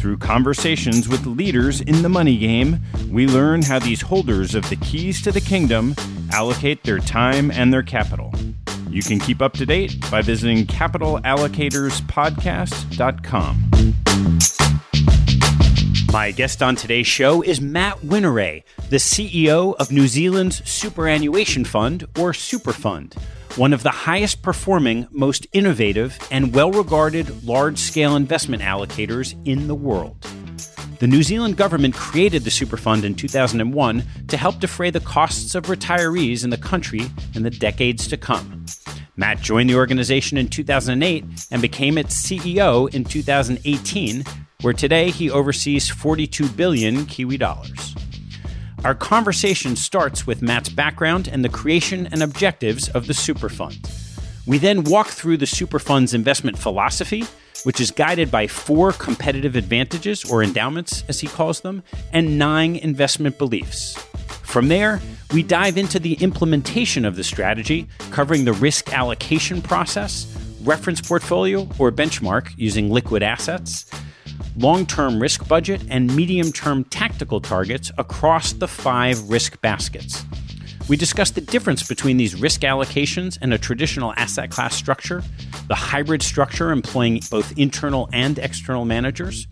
Through conversations with leaders in the money game, we learn how these holders of the keys to the kingdom allocate their time and their capital. You can keep up to date by visiting capitalallocatorspodcast.com. My guest on today's show is Matt Whineray, the CEO of New Zealand's Superannuation Fund, or Superfund, one of the highest performing, most innovative, and well regarded large scale investment allocators in the world. The New Zealand government created the Superfund in 2001 to help defray the costs of retirees in the country in the decades to come. Matt joined the organization in 2008 and became its CEO in 2018, where today he oversees 42 billion Kiwi dollars. Our conversation starts with Matt's background and the creation and objectives of the Superfund. We then walk through the Superfund's investment philosophy, which is guided by four competitive advantages, or endowments as he calls them, and nine investment beliefs. From there, we dive into the implementation of the strategy, covering the risk allocation process, reference portfolio or benchmark using liquid assets, long term risk budget, and medium term tactical targets across the five risk baskets. We discuss the difference between these risk allocations and a traditional asset class structure, the hybrid structure employing both internal and external managers,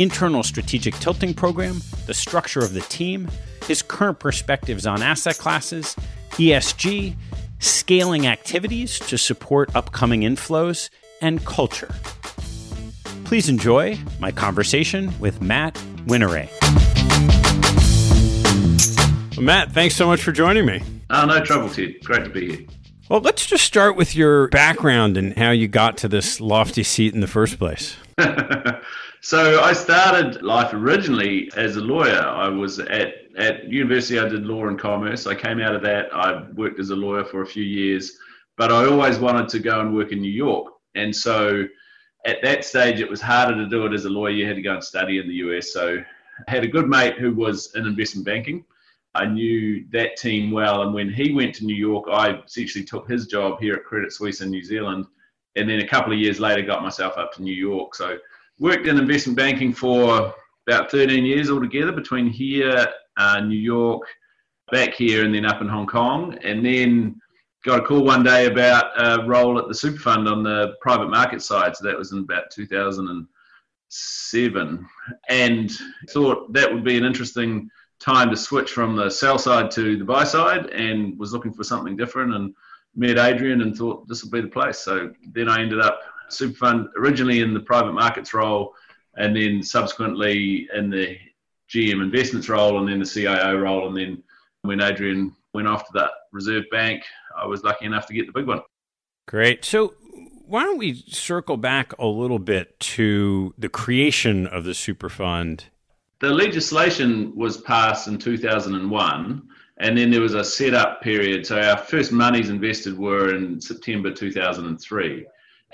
internal strategic tilting program, the structure of the team, his current perspectives on asset classes, ESG, scaling activities to support upcoming inflows, and culture. Please enjoy my conversation with Matt Whineray. Matt, thanks so much for joining me. Oh, no trouble, Ted. Great to be here. Well, let's just start with your background and how you got to this lofty seat in the first place. so I started life originally as a lawyer. I was at at university. I did law and commerce. I came out of that. I worked as a lawyer for a few years, but I always wanted to go and work in New York. And so at that stage, it was harder to do it as a lawyer. You had to go and study in the US. So I had a good mate who was in investment banking. I knew that team well. And when he went to New York, I essentially took his job here at Credit Suisse in New Zealand. And then a couple of years later, got myself up to New York. So worked in investment banking for about 13 years altogether between here, uh, New York, back here, and then up in Hong Kong. And then got a call one day about a role at the super fund on the private market side. So that was in about 2007. And thought that would be an interesting time to switch from the sell side to the buy side and was looking for something different and met Adrian and thought this would be the place. So then I ended up super fund originally in the private markets role and then subsequently in the GM investments role and then the CIO role. And then when Adrian went off to that reserve bank, I was lucky enough to get the big one. Great. So why don't we circle back a little bit to the creation of the super fund the legislation was passed in 2001 and then there was a setup period. So our first monies invested were in September 2003.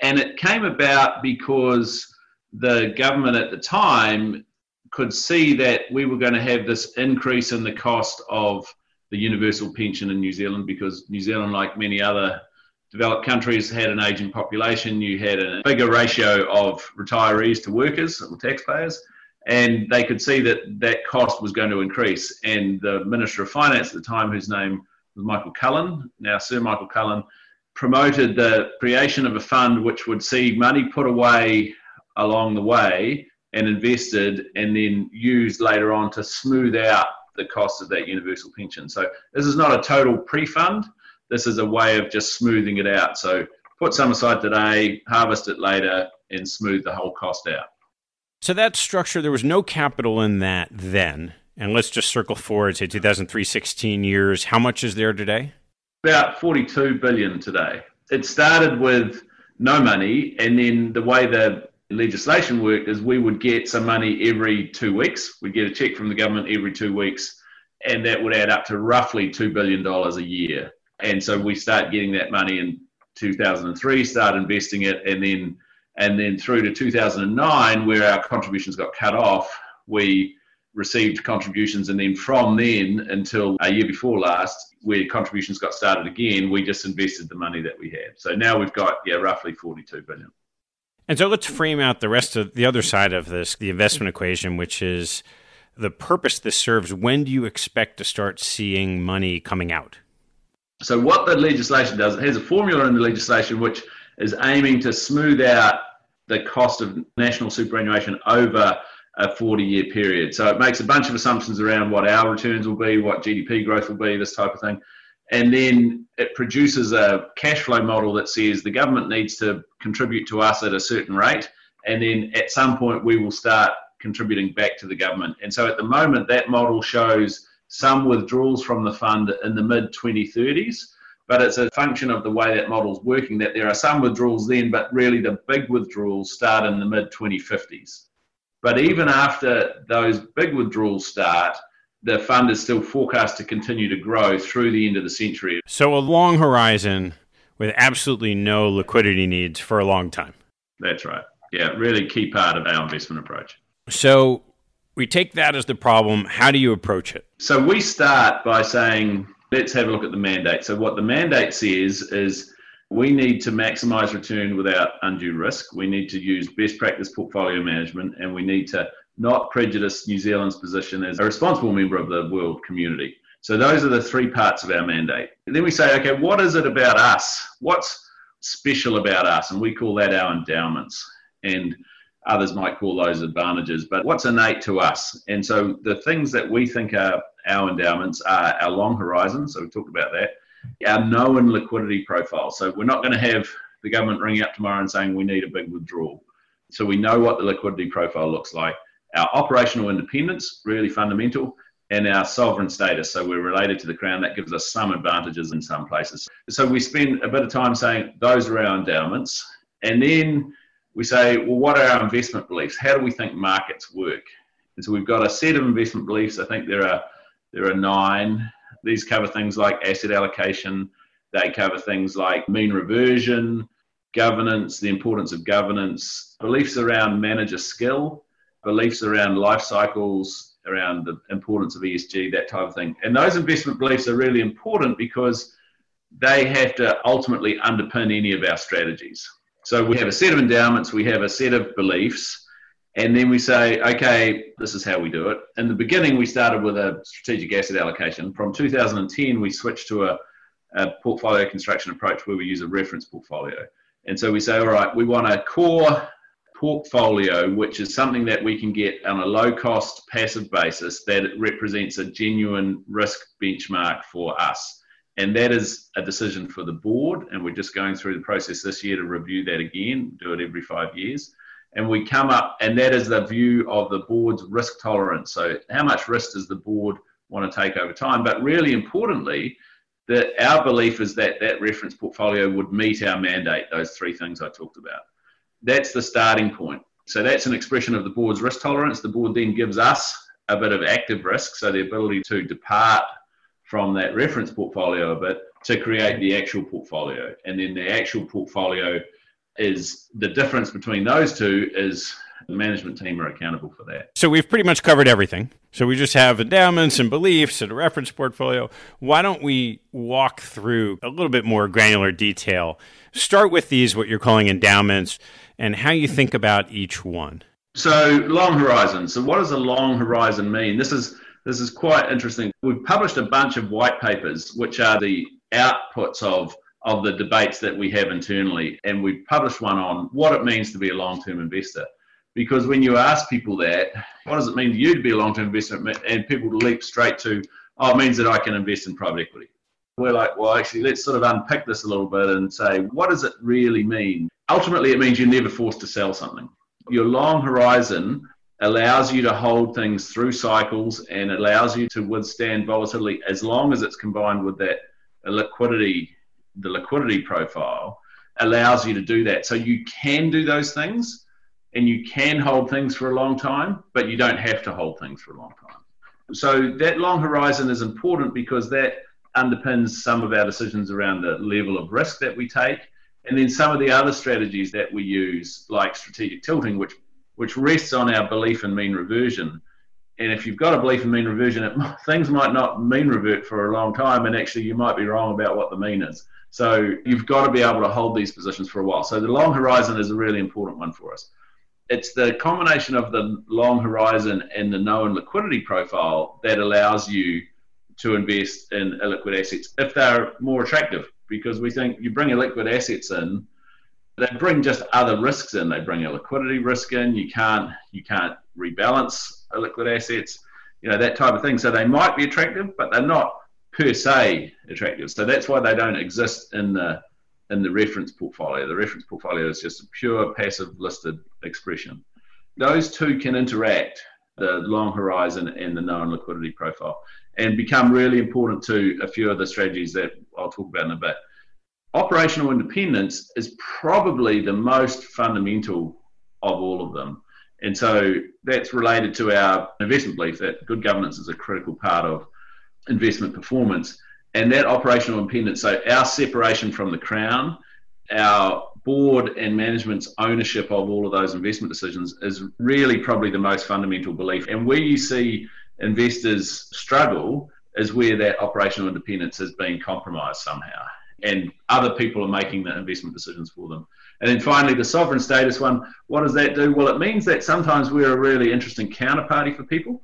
And it came about because the government at the time could see that we were going to have this increase in the cost of the universal pension in New Zealand because New Zealand, like many other developed countries, had an aging population. You had a bigger ratio of retirees to workers or taxpayers and they could see that that cost was going to increase. And the Minister of Finance at the time, whose name was Michael Cullen, now Sir Michael Cullen, promoted the creation of a fund which would see money put away along the way and invested and then used later on to smooth out the cost of that universal pension. So this is not a total pre-fund. This is a way of just smoothing it out. So put some aside today, harvest it later, and smooth the whole cost out. So that structure, there was no capital in that then. And let's just circle forward to 2003, 16 years. How much is there today? About 42 billion today. It started with no money, and then the way the legislation worked is we would get some money every two weeks. We'd get a check from the government every two weeks, and that would add up to roughly $2 billion a year. And so we start getting that money in 2003, start investing it, and then and then through to 2009, where our contributions got cut off, we received contributions. And then from then until a year before last, where contributions got started again, we just invested the money that we had. So now we've got, yeah, roughly 42 billion. And so let's frame out the rest of the other side of this, the investment equation, which is the purpose this serves. When do you expect to start seeing money coming out? So, what the legislation does, it has a formula in the legislation which is aiming to smooth out the cost of national superannuation over a 40 year period. So it makes a bunch of assumptions around what our returns will be, what GDP growth will be, this type of thing. And then it produces a cash flow model that says the government needs to contribute to us at a certain rate. And then at some point, we will start contributing back to the government. And so at the moment, that model shows some withdrawals from the fund in the mid 2030s but it's a function of the way that model's working that there are some withdrawals then, but really the big withdrawals start in the mid 2050s. But even after those big withdrawals start, the fund is still forecast to continue to grow through the end of the century. So, a long horizon with absolutely no liquidity needs for a long time. That's right. Yeah, really key part of our investment approach. So, we take that as the problem. How do you approach it? So, we start by saying, let's have a look at the mandate. So, what the mandate says is we need to maximize return without undue risk. We need to use best practice portfolio management, and we need to not prejudice New Zealand's position as a responsible member of the world community. So, those are the three parts of our mandate. And then we say, okay, what is it about us? What's special about us? And we call that our endowments. And others might call those advantages, but what's innate to us? And so the things that we think are our endowments are our long horizon. So we talked about that. Our known liquidity profile. So we're not going to have the government ringing up tomorrow and saying we need a big withdrawal. So we know what the liquidity profile looks like. Our operational independence, really fundamental. and our sovereign status. So we're related to the crown. That gives us some advantages in some places. So we spend a bit of time saying those are our endowments. And then we say, well, what are our investment beliefs? How do we think markets work? And so we've got a set of investment beliefs. I think there are there are nine. These cover things like asset allocation. They cover things like mean reversion, governance, the importance of governance, beliefs around manager skill, beliefs around life cycles, around the importance of ESG, that type of thing. And those investment beliefs are really important because they have to ultimately underpin any of our strategies. So we have a set of endowments, we have a set of beliefs, and then we say, okay, this is how we do it. In the beginning, we started with a strategic asset allocation. From 2010, we switched to a, a portfolio construction approach where we use a reference portfolio. And so we say, all right, we want a core portfolio, which is something that we can get on a low cost passive basis that represents a genuine risk benchmark for us. And that is a decision for the board. And we're just going through the process this year to review that again, do it every five years. And we come up, and that is the view of the board's risk tolerance. So, how much risk does the board want to take over time? But really importantly, that our belief is that that reference portfolio would meet our mandate, those three things I talked about that's the starting point. So that's an expression of the board's risk tolerance. The board then gives us a bit of active risk, so the ability to depart from that reference portfolio a bit to create the actual portfolio. And then the actual portfolio is the difference between those two is the management team are accountable for that. So we've pretty much covered everything. So we just have endowments and beliefs and a reference portfolio. Why don't we walk through a little bit more granular detail? Start with these, what you're calling endowments and how you think about each one. So long horizon. So what does a long horizon mean? This is this is quite interesting. We've published a bunch of white papers, which are the outputs of of the debates that we have internally, and we've published one on what it means to be a long-term investor. Because when you ask people that, what does it mean to you to be a long-term investor? And people leap straight to, oh, it means that I can invest in private equity. We're like, well, actually, let's sort of unpick this a little bit and say, what does it really mean? Ultimately it means you're never forced to sell something. Your long horizon allows you to hold things through cycles and allows you to withstand volatility as long as it's combined with that liquidity, the liquidity profile allows you to do that. So you can do those things and you can hold things for a long time, but you don't have to hold things for a long time. So that long horizon is important because that underpins some of our decisions around the level of risk that we take and then some of the other strategies that we use, like strategic tilting, which which rests on our belief in mean reversion. And if you've got a belief in mean reversion, it, things might not mean revert for a long time, and actually you might be wrong about what the mean is. So you've got to be able to hold these positions for a while. So the long horizon is a really important one for us. It's the combination of the long horizon and the known liquidity profile that allows you to invest in illiquid assets if they're more attractive because we think you bring your liquid assets in, they bring just other risks in. They bring a liquidity risk in. You can't you can't rebalance liquid assets, you know that type of thing. So they might be attractive, but they're not per se attractive. So that's why they don't exist in the in the reference portfolio. The reference portfolio is just a pure passive listed expression. Those two can interact, the long horizon and the known liquidity profile and become really important to a few of the strategies that I'll talk about in a bit. Operational independence is probably the most fundamental of all of them. And so that's related to our investment belief that good governance is a critical part of investment performance. And that operational independence, so our separation from the Crown, our board and management's ownership of all of those investment decisions is really probably the most fundamental belief. And where you see investors struggle is where that operational independence has been compromised somehow. And other people are making the investment decisions for them. And then finally, the sovereign status one, what does that do? Well, it means that sometimes we're a really interesting counterparty for people.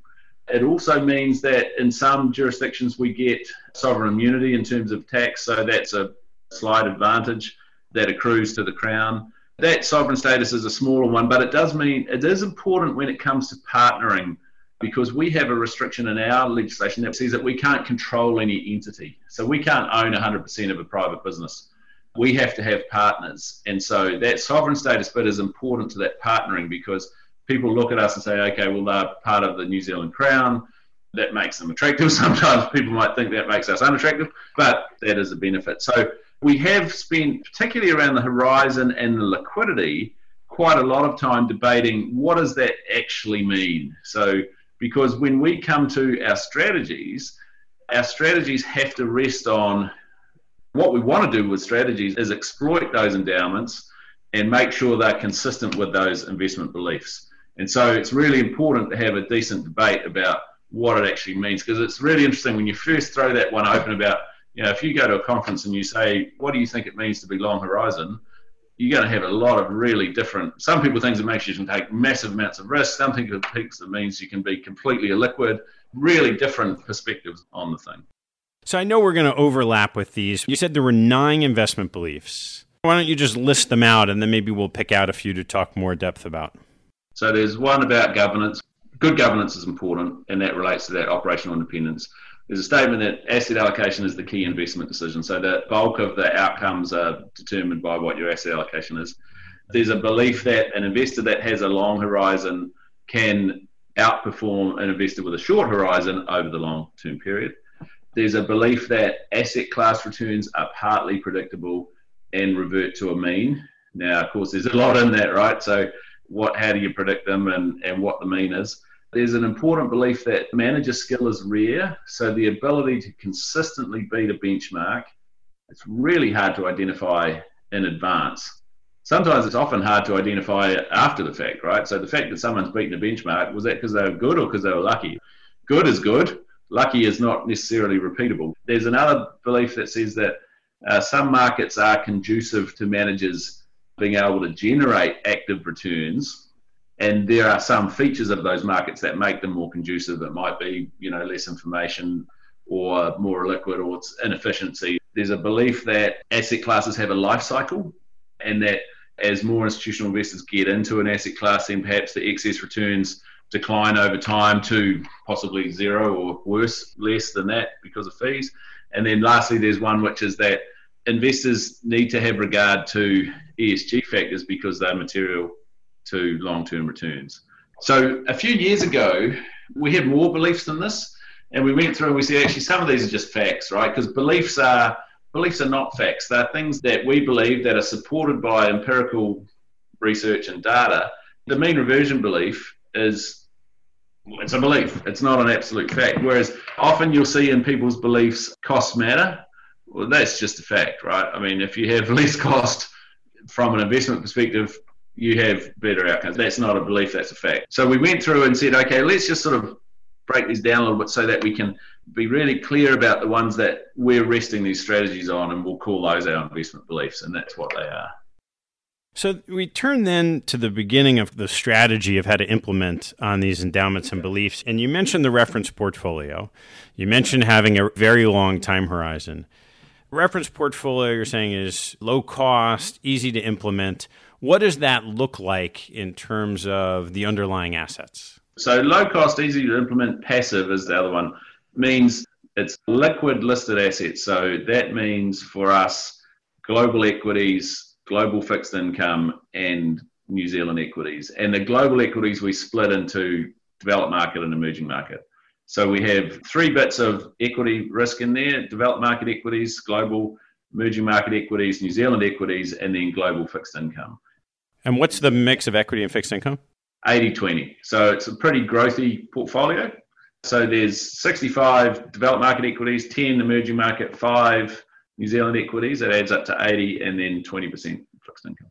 It also means that in some jurisdictions we get sovereign immunity in terms of tax, so that's a slight advantage that accrues to the Crown. That sovereign status is a smaller one, but it does mean it is important when it comes to partnering because we have a restriction in our legislation that says that we can't control any entity. So we can't own 100% of a private business. We have to have partners. And so that sovereign status bit is important to that partnering because people look at us and say, okay, well, they're part of the New Zealand Crown. that makes them attractive. Sometimes people might think that makes us unattractive, but that is a benefit. So we have spent, particularly around the horizon and the liquidity, quite a lot of time debating what does that actually mean. So because when we come to our strategies, our strategies have to rest on what we want to do with strategies is exploit those endowments and make sure they're consistent with those investment beliefs. And so it's really important to have a decent debate about what it actually means because it's really interesting when you first throw that one open about, you know, if you go to a conference and you say, what do you think it means to be long horizon? You're going to have a lot of really different. Some people think it makes you can take massive amounts of risk. Some people think it means you can be completely illiquid. Really different perspectives on the thing. So I know we're going to overlap with these. You said there were nine investment beliefs. Why don't you just list them out and then maybe we'll pick out a few to talk more depth about? So there's one about governance. Good governance is important, and that relates to that operational independence. There's a statement that asset allocation is the key investment decision. So the bulk of the outcomes are determined by what your asset allocation is. There's a belief that an investor that has a long horizon can outperform an investor with a short horizon over the long term period there's a belief that asset class returns are partly predictable and revert to a mean. Now, of course, there's a lot in that, right? So, what, how do you predict them, and and what the mean is? There's an important belief that manager skill is rare, so the ability to consistently beat a benchmark, it's really hard to identify in advance. Sometimes it's often hard to identify after the fact, right? So the fact that someone's beaten a benchmark was that because they were good or because they were lucky? Good is good lucky is not necessarily repeatable. There's another belief that says that uh, some markets are conducive to managers being able to generate active returns, and there are some features of those markets that make them more conducive. It might be, you know, less information or more liquid or it's inefficiency. There's a belief that asset classes have a life cycle, and that as more institutional investors get into an asset class, then perhaps the excess returns decline over time to possibly zero or worse, less than that because of fees. And then lastly, there's one which is that investors need to have regard to ESG factors because they're material to long term returns. So a few years ago, we had more beliefs than this. And we went through and we said, actually, some of these are just facts, right? Because beliefs are beliefs are not facts. They're things that we believe that are supported by empirical research and data. The mean reversion belief is it's a belief. It's not an absolute fact. Whereas often you'll see in people's beliefs costs matter. Well, that's just a fact, right? I mean, if you have less cost from an investment perspective, you have better outcomes. That's not a belief, that's a fact. So we went through and said, okay, let's just sort of break these down a little bit so that we can be really clear about the ones that we're resting these strategies on, and we'll call those our investment beliefs, and that's what they are. So we turn then to the beginning of the strategy of how to implement on these endowments and beliefs. And you mentioned the reference portfolio. You mentioned having a very long time horizon. Reference portfolio, you're saying, is low cost, easy to implement. What does that look like in terms of the underlying assets? So, low cost, easy to implement, passive is the other one, means it's liquid listed assets. So, that means for us, global equities, global fixed income, and New Zealand equities. And the global equities we split into developed market and emerging market. So we have three bits of equity risk in there developed market equities, global emerging market equities, New Zealand equities, and then global fixed income. And what's the mix of equity and fixed income? 80 20. So it's a pretty growthy portfolio. So there's 65 developed market equities, 10 emerging market, 5 New Zealand equities, it adds up to 80 and then 20% fixed income.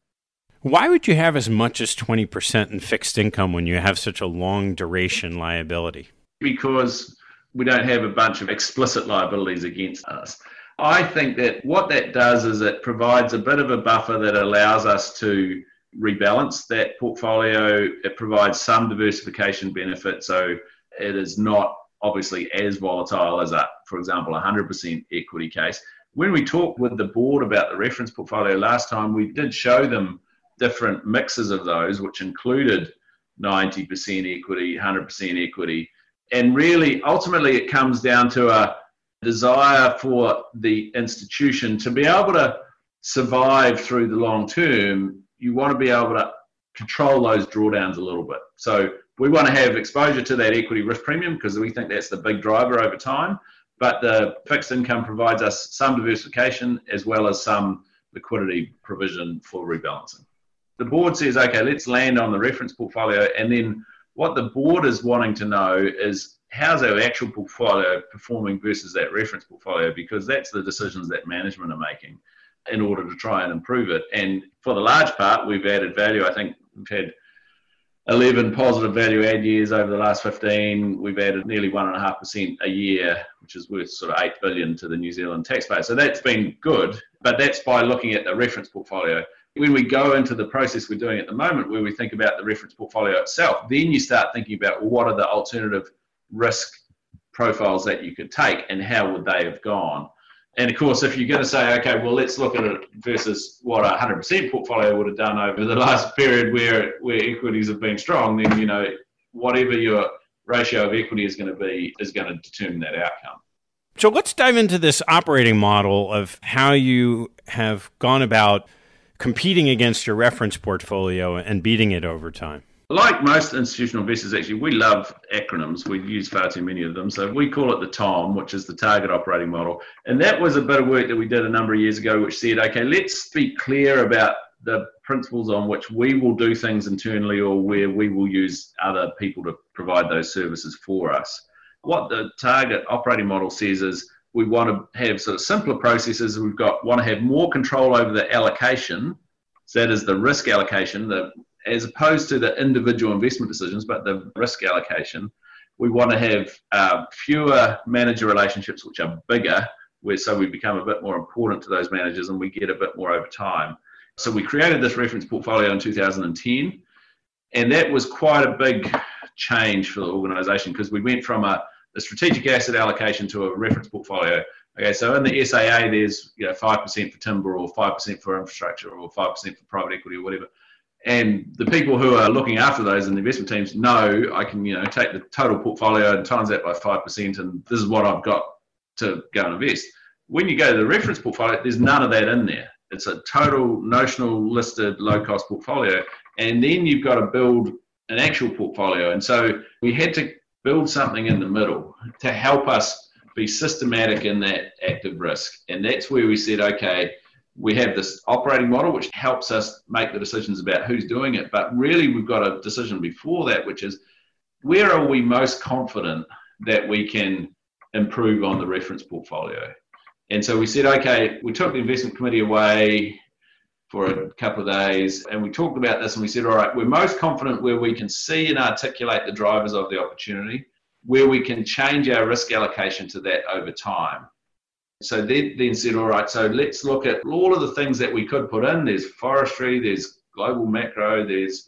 Why would you have as much as 20% in fixed income when you have such a long duration liability? Because we don't have a bunch of explicit liabilities against us. I think that what that does is it provides a bit of a buffer that allows us to rebalance that portfolio. It provides some diversification benefit. So it is not obviously as volatile as a, for example, 100% equity case when we talked with the board about the reference portfolio last time, we did show them different mixes of those, which included 90% equity, 100% equity. And really, ultimately, it comes down to a desire for the institution to be able to survive through the long term. You want to be able to control those drawdowns a little bit. So we want to have exposure to that equity risk premium because we think that's the big driver over time. But the fixed income provides us some diversification as well as some liquidity provision for rebalancing. The board says, okay, let's land on the reference portfolio. And then what the board is wanting to know is how's our actual portfolio performing versus that reference portfolio because that's the decisions that management are making in order to try and improve it. And for the large part, we've added value. I think we've had 11 positive value add years over the last 15. We've added nearly 1.5% a year, which is worth sort of 8 billion to the New Zealand taxpayer. So that's been good, but that's by looking at the reference portfolio. When we go into the process we're doing at the moment, where we think about the reference portfolio itself, then you start thinking about what are the alternative risk profiles that you could take and how would they have gone? And of course, if you're going to say, okay, well, let's look at it versus what a 100% portfolio would have done over the last period where, where equities have been strong, then, you know, whatever your ratio of equity is going to be is going to determine that outcome. So let's dive into this operating model of how you have gone about competing against your reference portfolio and beating it over time like most institutional investors, actually, we love acronyms. We use far too many of them. So we call it the TOM, which is the target operating model. And that was a bit of work that we did a number of years ago, which said, okay, let's be clear about the principles on which we will do things internally or where we will use other people to provide those services for us. What the target operating model says is we want to have sort of simpler processes. We've got want to have more control over the allocation. So that is the risk allocation, the as opposed to the individual investment decisions, but the risk allocation, we want to have uh, fewer manager relationships which are bigger, where so we become a bit more important to those managers and we get a bit more over time. So we created this reference portfolio in 2010, and that was quite a big change for the organisation because we went from a, a strategic asset allocation to a reference portfolio. Okay, so in the SAA, there's you know five percent for timber, or five percent for infrastructure, or five percent for private equity, or whatever and the people who are looking after those in the investment teams know I can, you know, take the total portfolio and times that by five percent, and this is what I've got to go and invest. When you go to the reference portfolio, there's none of that in there. It's a total notional listed low cost portfolio, and then you've got to build an actual portfolio. And so we had to build something in the middle to help us be systematic in that active risk, and that's where we said, okay we have this operating model which helps us make the decisions about who's doing it. But really, we've got a decision before that, which is where are we most confident that we can improve on the reference portfolio? And so we said, okay, we took the investment committee away for a couple of days and we talked about this and we said, all right, we're most confident where we can see and articulate the drivers of the opportunity, where we can change our risk allocation to that over time. So they then said, all right, so let's look at all of the things that we could put in. There's forestry, there's global macro, there's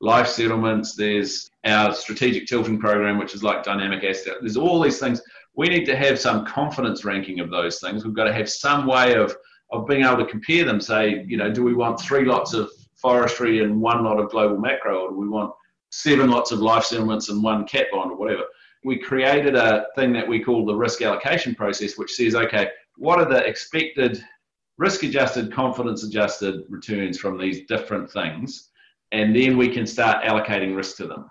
life settlements, there's our strategic tilting program, which is like dynamic asset. There's all these things. We need to have some confidence ranking of those things. We've got to have some way of, of being able to compare them. Say, you know, do we want three lots of forestry and one lot of global macro, or do we want seven lots of life settlements and one cat bond or whatever? We created a thing that we call the risk allocation process, which says, okay, what are the expected risk adjusted, confidence adjusted returns from these different things? And then we can start allocating risk to them.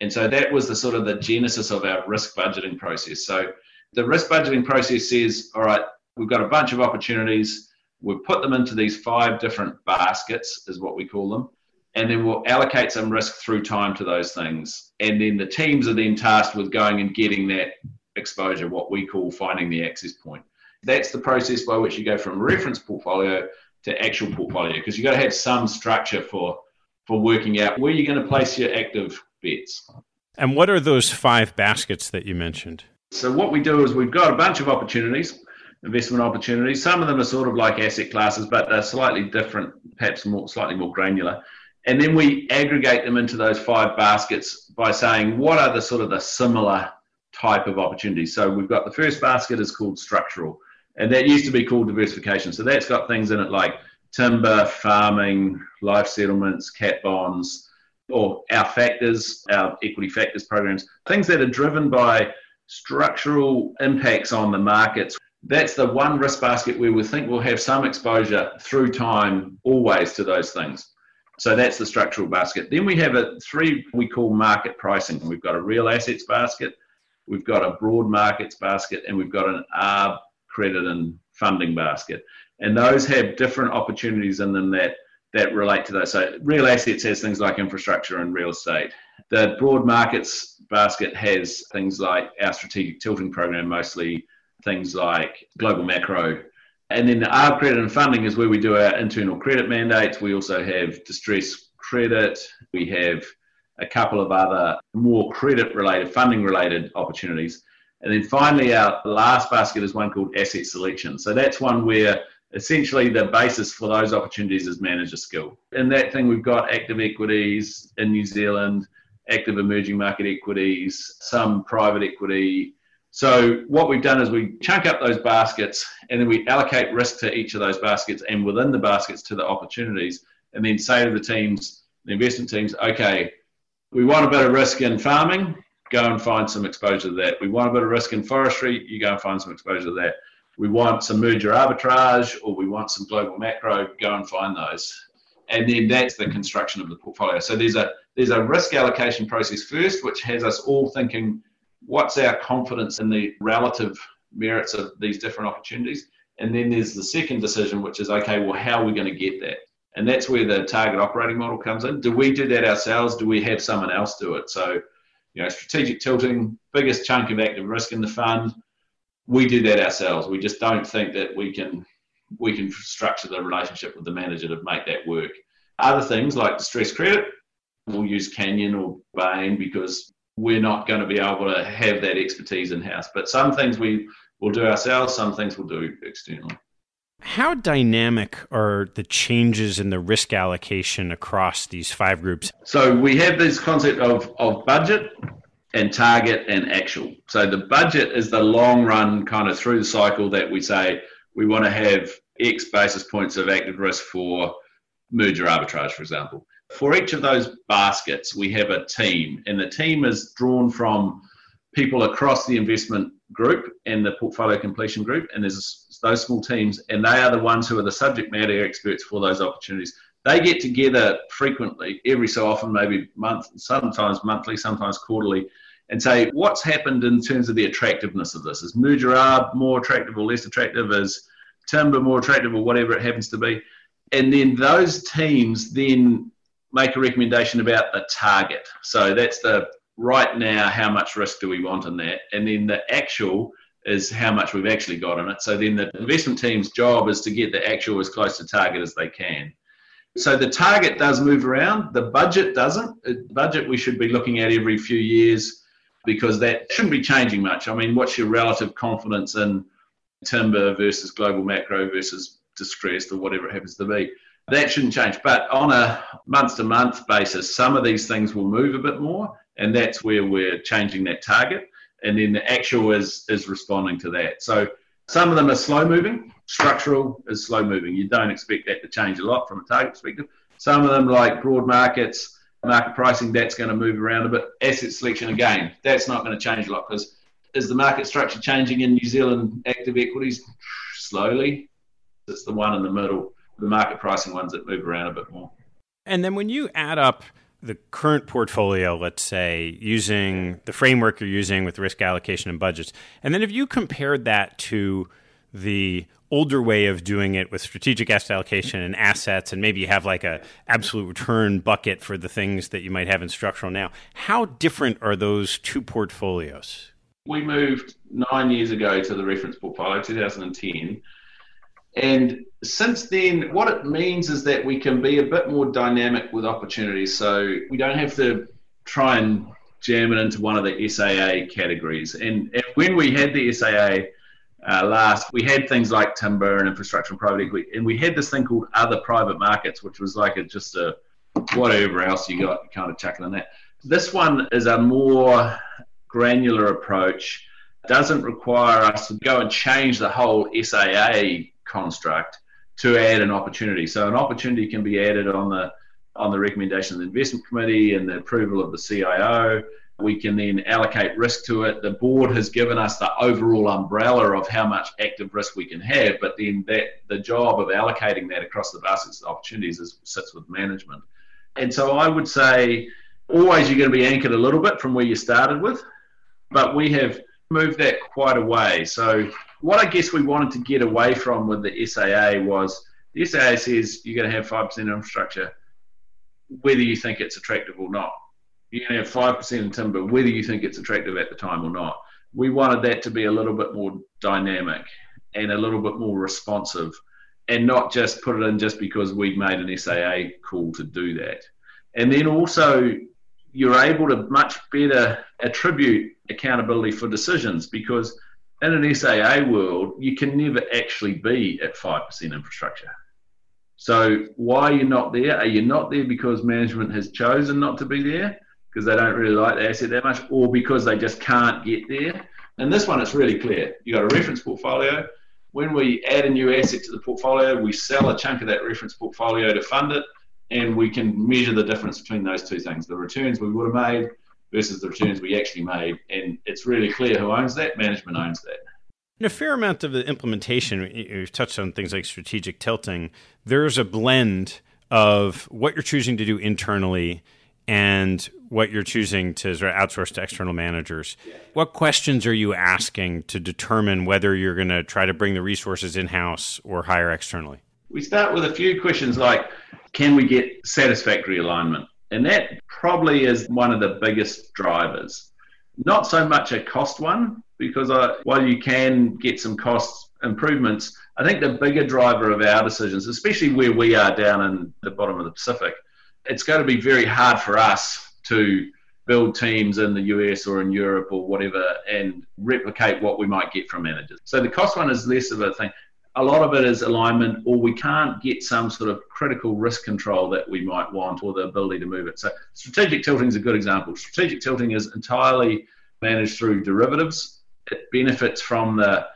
And so that was the sort of the genesis of our risk budgeting process. So the risk budgeting process says, all right, we've got a bunch of opportunities. We've put them into these five different baskets, is what we call them and then we'll allocate some risk through time to those things. And then the teams are then tasked with going and getting that exposure, what we call finding the access point. That's the process by which you go from reference portfolio to actual portfolio because you've got to have some structure for for working out where you're going to place your active bets. And what are those five baskets that you mentioned? So what we do is we've got a bunch of opportunities, investment opportunities. Some of them are sort of like asset classes, but they're slightly different, perhaps more slightly more granular and then we aggregate them into those five baskets by saying what are the sort of the similar type of opportunities. So we've got the first basket is called structural, and that used to be called diversification. So that's got things in it like timber, farming, life settlements, cat bonds, or our factors, our equity factors programs, things that are driven by structural impacts on the markets. That's the one risk basket where we think we'll have some exposure through time always to those things. So that's the structural basket. Then we have a three we call market pricing. We've got a real assets basket, we've got a broad markets basket, and we've got an ARB credit and funding basket. And those have different opportunities in them that that relate to those. So real assets has things like infrastructure and real estate. The broad markets basket has things like our strategic tilting program, mostly things like global macro. And then our credit and funding is where we do our internal credit mandates. We also have distress credit. We have a couple of other more credit related, funding related opportunities. And then finally, our last basket is one called asset selection. So that's one where essentially the basis for those opportunities is manager skill. In that thing, we've got active equities in New Zealand, active emerging market equities, some private equity. So what we've done is we chunk up those baskets and then we allocate risk to each of those baskets and within the baskets to the opportunities and then say to the teams, the investment teams, okay, we want a bit of risk in farming, go and find some exposure to that. We want a bit of risk in forestry, you go and find some exposure to that. We want some merger arbitrage or we want some global macro, go and find those. And then that's the construction of the portfolio. So there's a there's a risk allocation process first, which has us all thinking, what's our confidence in the relative merits of these different opportunities? And then there's the second decision, which is, okay, well, how are we going to get that? And that's where the target operating model comes in. Do we do that ourselves? Do we have someone else do it? So, you know, strategic tilting, biggest chunk of active risk in the fund, we do that ourselves. We just don't think that we can we can structure the relationship with the manager to make that work. Other things like distress credit, we'll use Canyon or Bain because we're not going to be able to have that expertise in house. But some things we will do ourselves, some things we'll do externally. How dynamic are the changes in the risk allocation across these five groups? So we have this concept of, of budget and target and actual. So the budget is the long run kind of through the cycle that we say we want to have X basis points of active risk for merger arbitrage, for example. For each of those baskets, we have a team, and the team is drawn from people across the investment group and the portfolio completion group. And there's those small teams, and they are the ones who are the subject matter experts for those opportunities. They get together frequently, every so often, maybe month, sometimes monthly, sometimes quarterly, and say what's happened in terms of the attractiveness of this. Is merger more attractive or less attractive? Is timber more attractive or whatever it happens to be? And then those teams then make a recommendation about the target. So that's the right now, how much risk do we want in that? And then the actual is how much we've actually got in it. So then the investment team's job is to get the actual as close to target as they can. So the target does move around, the budget doesn't. The budget we should be looking at every few years because that shouldn't be changing much. I mean, what's your relative confidence in timber versus global macro versus distressed or whatever it happens to be? That shouldn't change. But on a month to month basis, some of these things will move a bit more, and that's where we're changing that target. And then the actual is is responding to that. So some of them are slow moving. Structural is slow moving. You don't expect that to change a lot from a target perspective. Some of them, like broad markets, market pricing, that's going to move around a bit. Asset selection, again, that's not going to change a lot because is the market structure changing in New Zealand active equities? Slowly. It's the one in the middle the market pricing ones that move around a bit more. And then when you add up the current portfolio, let's say, using the framework you're using with risk allocation and budgets, and then if you compared that to the older way of doing it with strategic asset allocation and assets and maybe you have like a absolute return bucket for the things that you might have in structural now how different are those two portfolios we moved nine years ago to the reference portfolio 2010 and since then, what it means is that we can be a bit more dynamic with opportunities. So we don't have to try and jam it into one of the SAA categories. And, when we had the SAA uh, last, we had things like timber and infrastructure and private equity, and we had this thing called other private markets, which was like a, just a whatever else you got, kind of chuckle in that. This one is a more granular approach. Doesn't require us to go and change the whole SAA construct to add an opportunity. So an opportunity can be added on the on the recommendation of the investment committee and the approval of the CIO. We can then allocate risk to it. The board has given us the overall umbrella of how much active risk we can have, but then that the job of allocating that across the baskets of opportunities is, sits with management. And so I would say always you're going to be anchored a little bit from where you started with, but we have moved that quite a way. So what I guess we wanted to get away from with the SAA was the SAA says you're going to have 5% infrastructure, whether you think it's attractive or not. You're going to have 5% in timber, whether you think it's attractive at the time or not. We wanted that to be a little bit more dynamic and a little bit more responsive and not just put it in just because we'd made an SAA call to do that. And then also, you're able to much better attribute accountability for decisions because in an SAA world, you can never actually be at 5% infrastructure. So, why are you not there? Are you not there because management has chosen not to be there because they don't really like the asset that much, or because they just can't get there? And this one, it's really clear. You've got a reference portfolio. When we add a new asset to the portfolio, we sell a chunk of that reference portfolio to fund it, and we can measure the difference between those two things the returns we would have made versus the returns we actually made. And it's really clear who owns that. Management owns that. In a fair amount of the implementation, you've touched on things like strategic tilting. There's a blend of what you're choosing to do internally and what you're choosing to sort of outsource to external managers. What questions are you asking to determine whether you're going to try to bring the resources in house or hire externally? We start with a few questions like can we get satisfactory alignment? And that probably is one of the biggest drivers. Not so much a cost one, because I, while you can get some cost improvements, I think the bigger driver of our decisions, especially where we are down in the bottom of the Pacific, it's going to be very hard for us to build teams in the US or in Europe or whatever and replicate what we might get from managers. So the cost one is less of a thing a lot of it is alignment, or we can't get some sort of critical risk control that we might want, or the ability to move it. So, strategic tilting is a good example. Strategic tilting is entirely managed through derivatives. It benefits from the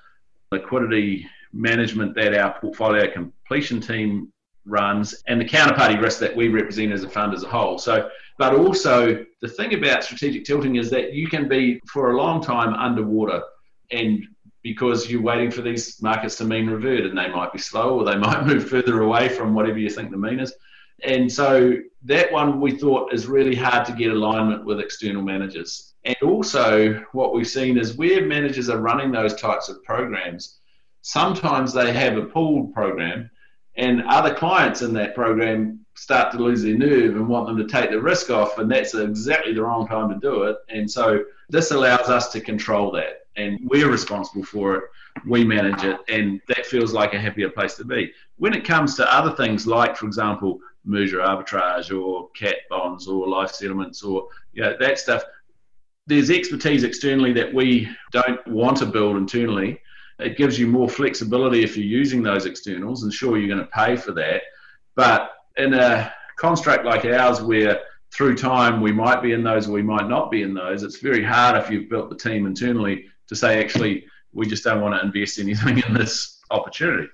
liquidity management that our portfolio completion team runs and the counterparty risk that we represent as a fund as a whole. So, but also the thing about strategic tilting is that you can be for a long time underwater and because you're waiting for these markets to mean revert and they might be slow or they might move further away from whatever you think the mean is. And so that one we thought is really hard to get alignment with external managers. And also, what we've seen is where managers are running those types of programs, sometimes they have a pooled program, and other clients in that program start to lose their nerve and want them to take the risk off, and that's exactly the wrong time to do it. And so, this allows us to control that and we're responsible for it. We manage it, and that feels like a happier place to be. When it comes to other things like, for example, merger arbitrage or cat bonds or life settlements or you know, that stuff, there's expertise externally that we don't want to build internally. It gives you more flexibility if you're using those externals, and sure, you're going to pay for that. But in a construct like ours, where through time we might be in those or we might not be in those, it's very hard if you've built the team internally to say actually we just don't want to invest anything in this opportunity.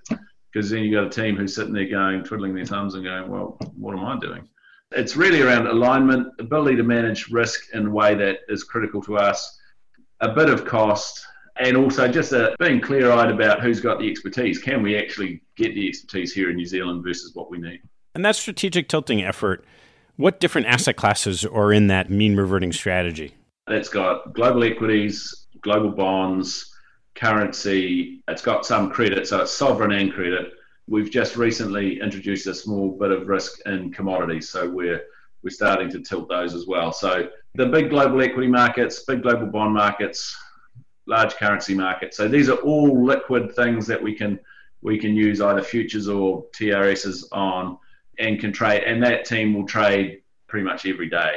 Because then you've got a team who's sitting there going twiddling their thumbs and going well what am i doing? It's really around alignment ability to manage risk in a way that is critical to us a bit of cost and also just a, being clear-eyed about who's got the expertise. Can we actually get the expertise here in new zealand versus what we need? And that strategic tilting effort what different asset classes are in that mean reverting strategy? That's got global equities global bonds, currency. It's got some credit, so it's sovereign and credit. We've just recently introduced a small bit of risk in commodities, so we're we're starting to tilt those as well. So the big global equity markets, big global bond markets, large currency markets. So these are all liquid things that we can we can use either futures or TRSs on and can trade and that team will trade pretty much every day.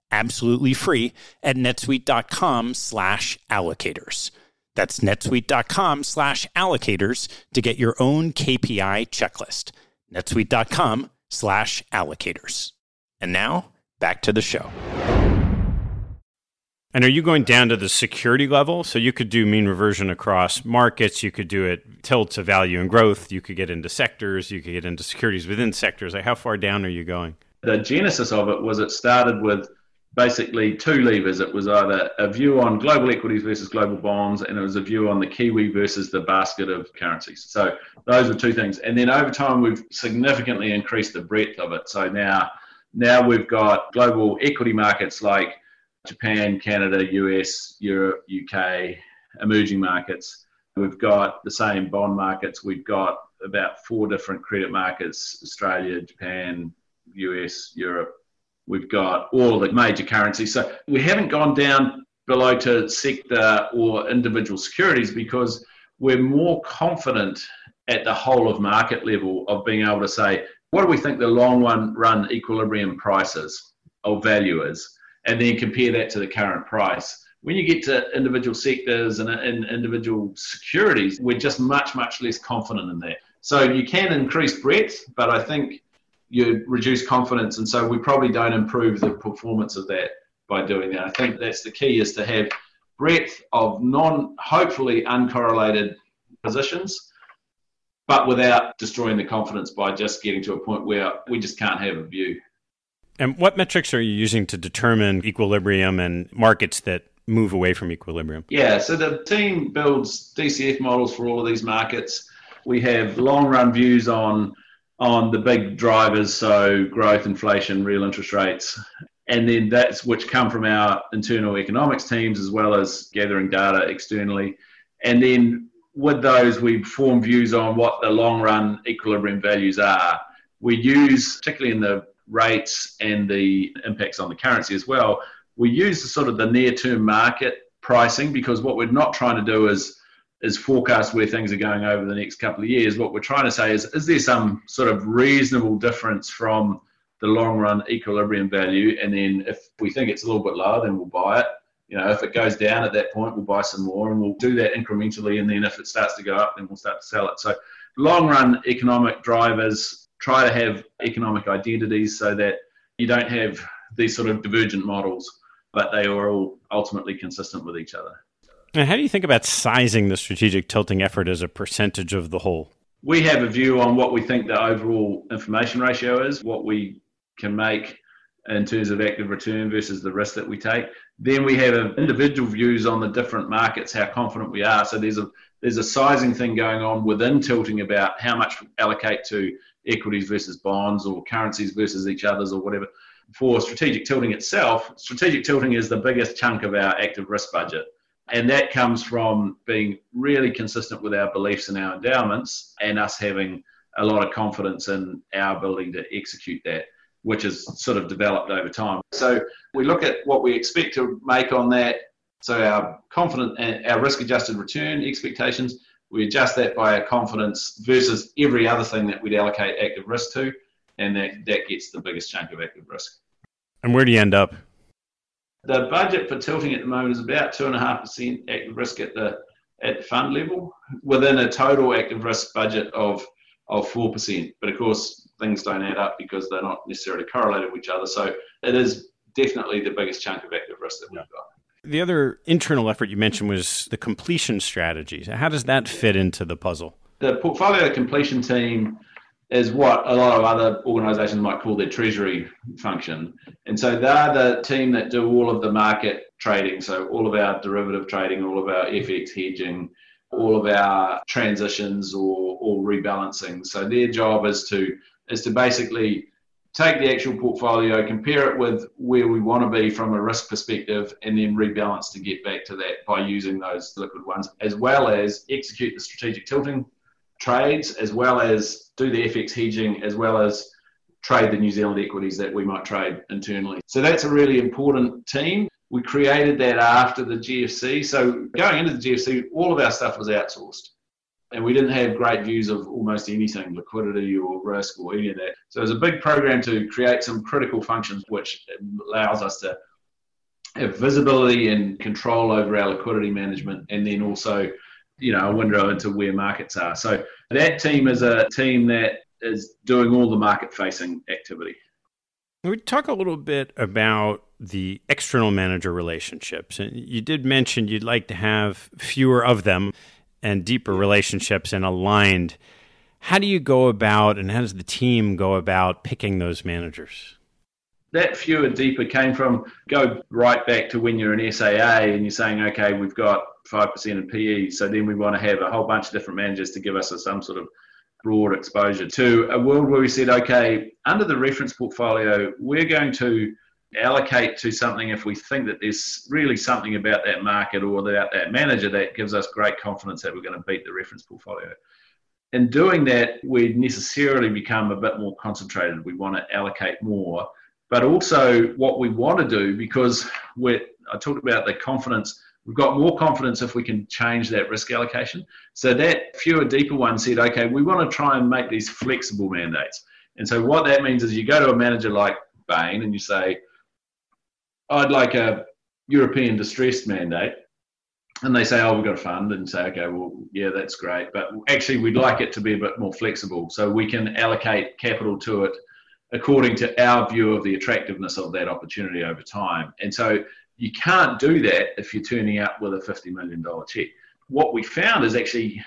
absolutely free at netsuite.com slash allocators. That's netsuite.com slash allocators to get your own KPI checklist netsuite.com slash allocators. And now back to the show. And are you going down to the security level? So you could do mean reversion across markets. You could do it tilt to value and growth. You could get into sectors. You could get into securities within sectors. Like how far down are you going? The genesis of it was it started with basically two levers. It was either a view on global equities versus global bonds, and it was a view on the Kiwi versus the basket of currencies. So those were two things. And then over time, we've significantly increased the breadth of it. So now, now we've got global equity markets like Japan, Canada, US, Europe, UK, emerging markets. We've got the same bond markets. We've got about four different credit markets Australia, Japan, US, Europe, We've got all the major currencies. So we haven't gone down below to sector or individual securities because we're more confident at the whole of market level of being able to say, what do we think the long run, run equilibrium price is or value is? And then compare that to the current price. When you get to individual sectors and, and individual securities, we're just much, much less confident in that. So you can increase breadth, but I think you reduce confidence, and so we probably don't improve the performance of that by doing that. I think that's the key is to have breadth of non, hopefully uncorrelated positions, but without destroying the confidence by just getting to a point where we just can't have a view. And what metrics are you using to determine equilibrium and markets that move away from equilibrium? Yeah, so the team builds DCF models for all of these markets. We have long run views on on the big drivers, so growth, inflation, real interest rates, and then that's which come from our internal economics teams as well as gathering data externally. And then with those, we form views on what the long run equilibrium values are. We use, particularly in the rates and the impacts on the currency as well, we use the sort of the near term market pricing because what we're not trying to do is is forecast where things are going over the next couple of years. What we're trying to say is, is there some sort of reasonable difference from the long run equilibrium value? And then if we think it's a little bit lower, then we'll buy it. You know, if it goes down at that point, we'll buy some more and we'll do that incrementally. And then if it starts to go up, then we'll start to sell it. So long run economic drivers try to have economic identities so that you don't have these sort of divergent models, but they are all ultimately consistent with each other. And how do you think about sizing the strategic tilting effort as a percentage of the whole? We have a view on what we think the overall information ratio is, what we can make in terms of active return versus the risk that we take. Then we have individual views on the different markets, how confident we are. So there's a there's a sizing thing going on within tilting about how much allocate to equities versus bonds or currencies versus each others or whatever. For strategic tilting itself, strategic tilting is the biggest chunk of our active risk budget. And that comes from being really consistent with our beliefs and our endowments and us having a lot of confidence in our ability to execute that, which has sort of developed over time. So we look at what we expect to make on that. So our confident our risk adjusted return expectations, we adjust that by our confidence versus every other thing that we'd allocate active risk to. And that, that gets the biggest chunk of active risk. And where do you end up? The budget for tilting at the moment is about two and a half percent active risk at the at fund level, within a total active risk budget of of four percent. But of course, things don't add up because they're not necessarily correlated with each other. So it is definitely the biggest chunk of active risk that we've got. The other internal effort you mentioned was the completion strategy. How does that fit into the puzzle? The portfolio completion team is what a lot of other organizations might call their treasury function. And so they're the team that do all of the market trading. So all of our derivative trading, all of our FX hedging, all of our transitions or, or rebalancing. So their job is to is to basically take the actual portfolio, compare it with where we want to be from a risk perspective, and then rebalance to get back to that by using those liquid ones, as well as execute the strategic tilting trades as well as do the FX hedging as well as trade the New Zealand equities that we might trade internally. So that's a really important team. We created that after the GFC. So going into the GFC, all of our stuff was outsourced. And we didn't have great views of almost anything, liquidity or risk or any of that. So it was a big program to create some critical functions, which allows us to have visibility and control over our liquidity management and then also you know a window into where markets are so that team is a team that is doing all the market facing activity we talk a little bit about the external manager relationships. And you did mention you'd like to have fewer of them and deeper relationships and aligned. How do you go about and how does the team go about picking those managers? That fewer deeper came from go right back to when you're an SAA and you're saying, okay, we've got 5% of PE, so then we want to have a whole bunch of different managers to give us a, some sort of broad exposure to a world where we said, okay, under the reference portfolio, we're going to allocate to something if we think that there's really something about that market or about that manager that gives us great confidence that we're going to beat the reference portfolio. In doing that, we necessarily become a bit more concentrated. We want to allocate more. But also, what we want to do, because we're, I talked about the confidence We've got more confidence if we can change that risk allocation. So that fewer, deeper one said, okay, we want to try and make these flexible mandates. And so what that means is you go to a manager like Bain and you say, I'd like a European distressed mandate. And they say, oh, we've got a fund. And say, okay, well, yeah, that's great. But actually, we'd like it to be a bit more flexible so we can allocate capital to it according to our view of the attractiveness of that opportunity over time. And so you can't do that if you're turning up with a $50 million check. What we found is actually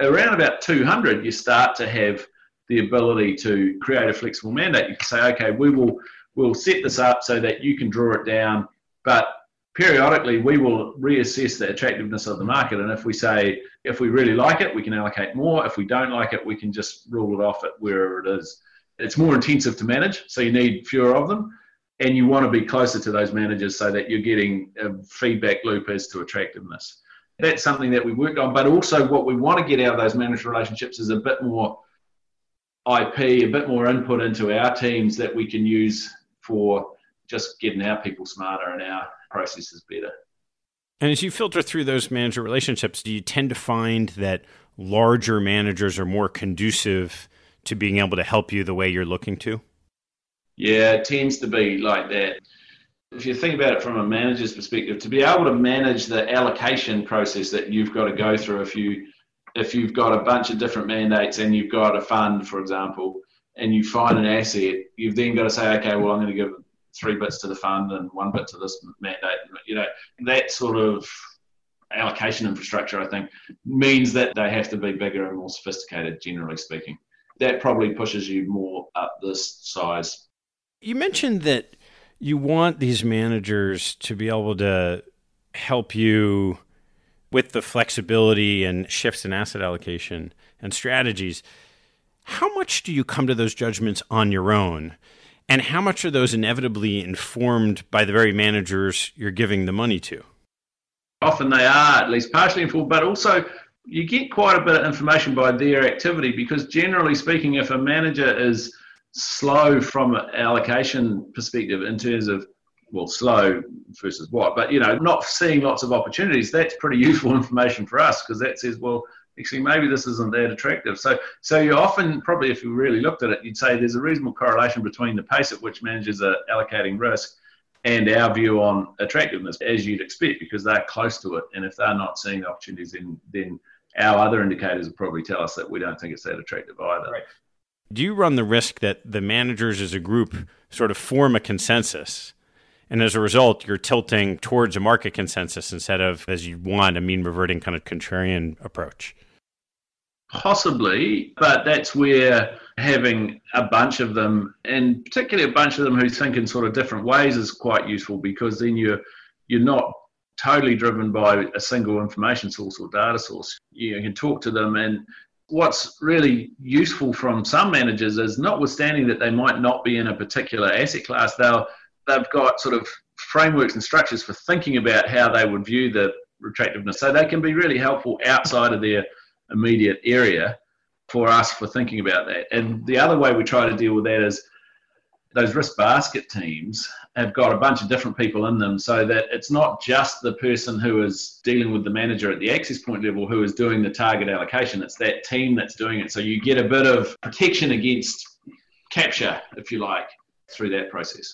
around about 200, you start to have the ability to create a flexible mandate. You can say, okay, we will we'll set this up so that you can draw it down, but periodically we will reassess the attractiveness of the market. And if we say, if we really like it, we can allocate more. If we don't like it, we can just rule it off at wherever it is. It's more intensive to manage, so you need fewer of them and you want to be closer to those managers so that you're getting a feedback loop as to attractiveness. That's something that we worked on, but also what we want to get out of those manager relationships is a bit more IP, a bit more input into our teams that we can use for just getting our people smarter and our processes better. And as you filter through those manager relationships, do you tend to find that larger managers are more conducive to being able to help you the way you're looking to? Yeah, it tends to be like that. If you think about it from a manager's perspective, to be able to manage the allocation process that you've got to go through if you if you've got a bunch of different mandates and you've got a fund, for example, and you find an asset, you've then got to say, okay, well, I'm going to give three bits to the fund and one bit to this mandate. You know, that sort of allocation infrastructure, I think, means that they have to be bigger and more sophisticated, generally speaking. That probably pushes you more up this size you mentioned that you want these managers to be able to help you with the flexibility and shifts in asset allocation and strategies. How much do you come to those judgments on your own? And how much are those inevitably informed by the very managers you're giving the money to? Often they are, at least partially informed, but also you get quite a bit of information by their activity because, generally speaking, if a manager is slow from allocation perspective in terms of well slow versus what but you know not seeing lots of opportunities that's pretty useful information for us because that says well actually maybe this isn't that attractive. So so you often probably if you really looked at it you'd say there's a reasonable correlation between the pace at which managers are allocating risk and our view on attractiveness as you'd expect because they're close to it. And if they're not seeing the opportunities then then our other indicators will probably tell us that we don't think it's that attractive either right do you run the risk that the managers as a group sort of form a consensus? And as a result, you're tilting towards a market consensus instead of, as you want, a mean reverting kind of contrarian approach. Possibly, but that's where having a bunch of them, and particularly a bunch of them who think in sort of different ways, is quite useful because then you're you're not totally driven by a single information source or data source. You can talk to them and what's really useful from some managers is notwithstanding that they might not be in a particular asset class, they'll they've got sort of frameworks and structures for thinking about how they would view the attractiveness. So they can be really helpful outside of their immediate area for us for thinking about that. And the other way we try to deal with that is those risk basket teams have got a bunch of different people in them so that it's not just the person who is dealing with the manager at the access point level who is doing the target allocation. It's that team that's doing it. So you get a bit of protection against capture, if you like, through that process.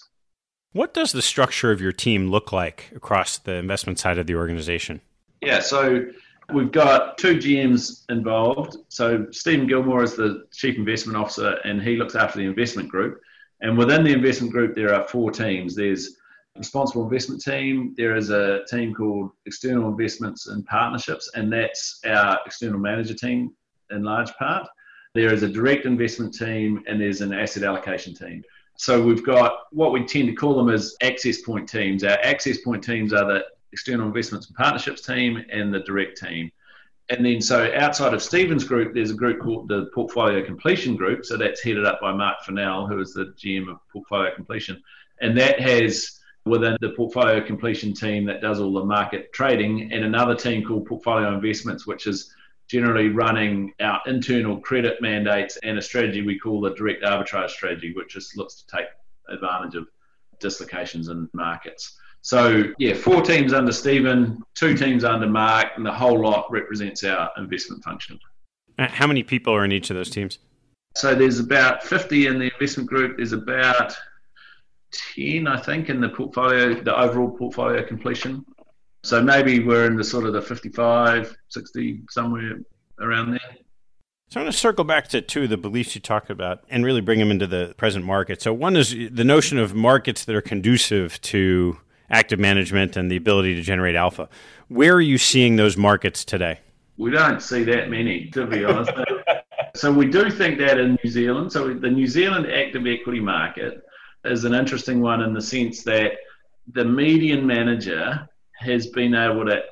What does the structure of your team look like across the investment side of the organization? Yeah, so we've got two GMs involved. So Stephen Gilmore is the chief investment officer, and he looks after the investment group. And within the investment group, there are four teams. There's responsible investment team. There is a team called external investments and partnerships, and that's our external manager team in large part. There is a direct investment team, and there's an asset allocation team. So we've got what we tend to call them as access point teams. Our access point teams are the external investments and partnerships team and the direct team. And then, so outside of Stephen's group, there's a group called the Portfolio Completion Group. So that's headed up by Mark Fennell, who is the GM of Portfolio Completion. And that has within the portfolio completion team that does all the market trading, and another team called Portfolio Investments, which is generally running our internal credit mandates and a strategy we call the direct arbitrage strategy, which just looks to take advantage of dislocations in markets. So yeah, four teams under Stephen, two teams under Mark, and the whole lot represents our investment function. Uh, how many people are in each of those teams? So there's about 50 in the investment group. There's about 10, I think, in the portfolio, the overall portfolio completion. So maybe we're in the sort of the 55, 60, somewhere around there. So I want to circle back to two of the beliefs you talked about and really bring them into the present market. So one is the notion of markets that are conducive to active management and the ability to generate alpha. Where are you seeing those markets today? We don't see that many, to be honest. so we do think that in New Zealand. So the New Zealand active equity market is an interesting one in the sense that the median manager has been able to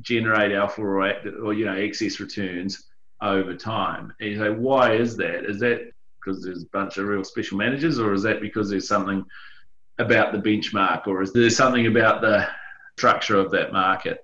generate alpha or, or you know excess returns over time. And you say, why is that? Is that because there's a bunch of real special managers, or is that because there's something about the benchmark, or is there something about the structure of that market?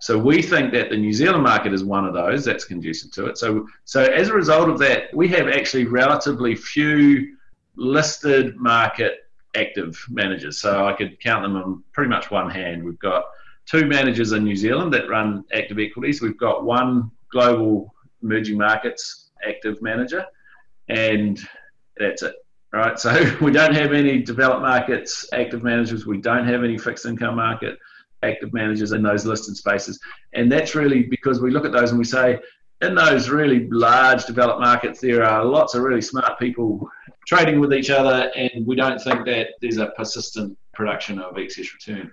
So we think that the New Zealand market is one of those that's conducive to it. So, so as a result of that, we have actually relatively few listed market active managers. So I could count them on pretty much one hand. We've got two managers in New Zealand that run active equities. We've got one global emerging markets active manager, and that's it. Right, so we don't have any developed markets active managers. We don't have any fixed income market active managers in those listed spaces, and that's really because we look at those and we say, in those really large developed markets, there are lots of really smart people trading with each other, and we don't think that there's a persistent production of excess return.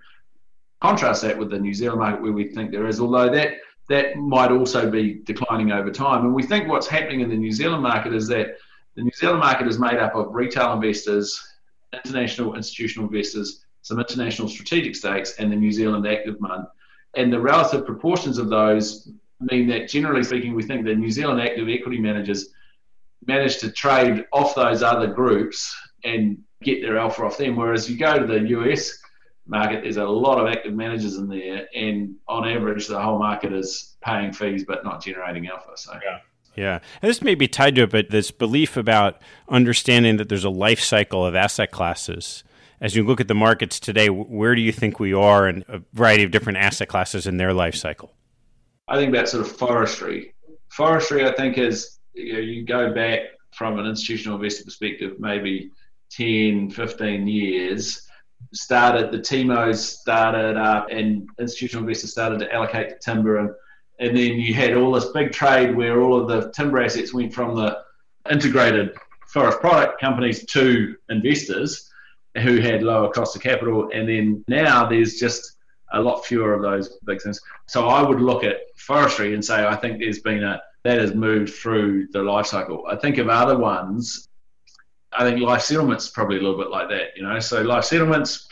Contrast that with the New Zealand market, where we think there is, although that that might also be declining over time. And we think what's happening in the New Zealand market is that the New Zealand market is made up of retail investors, international institutional investors, some international strategic stakes, and the New Zealand active fund. And the relative proportions of those mean that, generally speaking, we think that New Zealand active equity managers manage to trade off those other groups and get their alpha off them. Whereas you go to the US market, there's a lot of active managers in there, and on average, the whole market is paying fees but not generating alpha. So. Yeah. Yeah. And this may be tied to it, but this belief about understanding that there's a life cycle of asset classes. As you look at the markets today, where do you think we are in a variety of different asset classes in their life cycle? I think that's sort of forestry. Forestry, I think, is you, know, you go back from an institutional investor perspective, maybe 10, 15 years, started, the TIMOs started up and institutional investors started to allocate to timber and and then you had all this big trade where all of the timber assets went from the integrated forest product companies to investors who had lower cost of capital. And then now there's just a lot fewer of those big things. So I would look at forestry and say I think there's been a that has moved through the life cycle. I think of other ones. I think life settlements probably a little bit like that. You know, so life settlements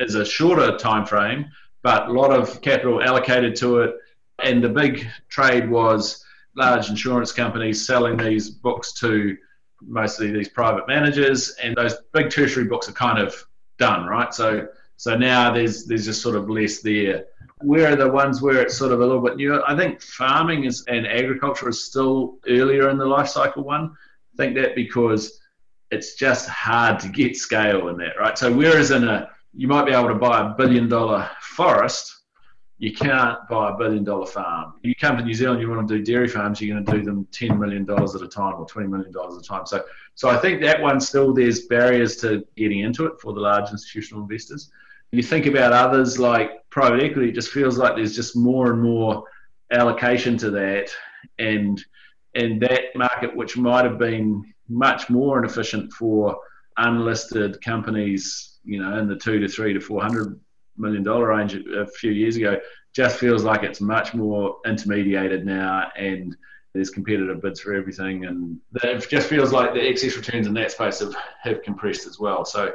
is a shorter time frame, but a lot of capital allocated to it and the big trade was large insurance companies selling these books to mostly these private managers, and those big tertiary books are kind of done, right? So so now there's there's just sort of less there. Where are the ones where it's sort of a little bit newer? I think farming is and agriculture is still earlier in the life cycle one. I think that because it's just hard to get scale in that, right? So whereas in a you might be able to buy a billion dollar forest, you can't buy a billion dollar farm. You come to New Zealand, you want to do dairy farms, you're going to do them ten million dollars at a time or twenty million dollars at a time. So, so I think that one still there's barriers to getting into it for the large institutional investors. You think about others like private equity, it just feels like there's just more and more allocation to that, and and that market, which might have been much more inefficient for unlisted companies, you know, in the two to three to four hundred million dollar range a few years ago, just feels like it's much more intermediated now, and there's competitive bids for everything, and it just feels like the excess returns in that space have, have compressed as well. So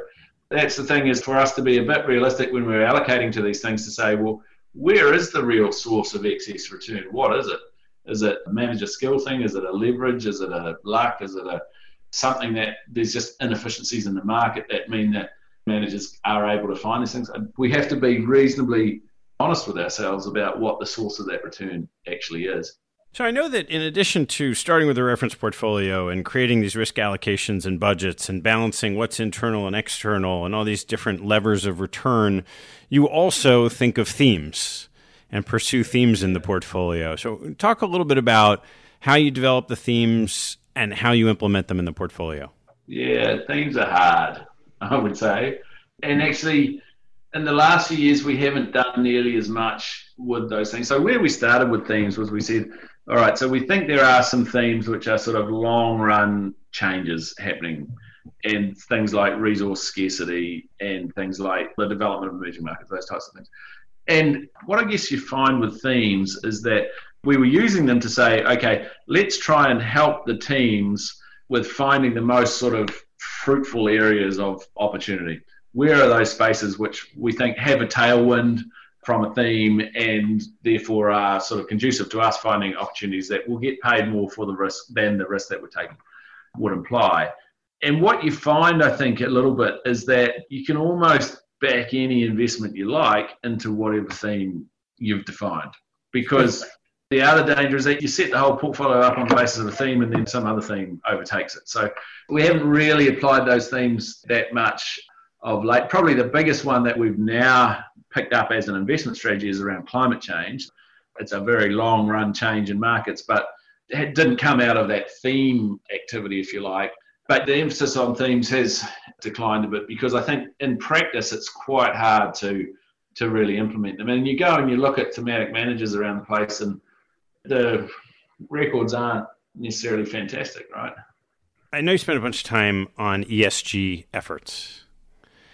that's the thing is for us to be a bit realistic when we're allocating to these things to say, well, where is the real source of excess return? What is it? Is it a manager skill thing? Is it a leverage? Is it a luck? Is it a something that there's just inefficiencies in the market that mean that managers are able to find these things? We have to be reasonably honest with ourselves about what the source of that return actually is. So I know that in addition to starting with a reference portfolio and creating these risk allocations and budgets and balancing what's internal and external and all these different levers of return, you also think of themes and pursue themes in the portfolio. So talk a little bit about how you develop the themes and how you implement them in the portfolio. Yeah, themes are hard, I would say. And actually in the last few years we haven't done nearly as much with those things. So where we started with themes was we said all right, so we think there are some themes which are sort of long run changes happening and things like resource scarcity and things like the development of emerging markets, those types of things. And what I guess you find with themes is that we were using them to say, okay, let's try and help the teams with finding the most sort of fruitful areas of opportunity. Where are those spaces which we think have a tailwind? from a theme and therefore are sort of conducive to us finding opportunities that will get paid more for the risk than the risk that we're taking would imply. And what you find, I think, a little bit is that you can almost back any investment you like into whatever theme you've defined. Because the other danger is that you set the whole portfolio up on the basis of a theme and then some other theme overtakes it. So we haven't really applied those themes that much of late. Probably the biggest one that we've now picked up as an investment strategy is around climate change. It's a very long run change in markets, but it didn't come out of that theme activity, if you like. But the emphasis on themes has declined a bit because I think in practice it's quite hard to to really implement them. And you go and you look at thematic managers around the place, and the records aren't necessarily fantastic, right? I know you spent a bunch of time on ESG efforts.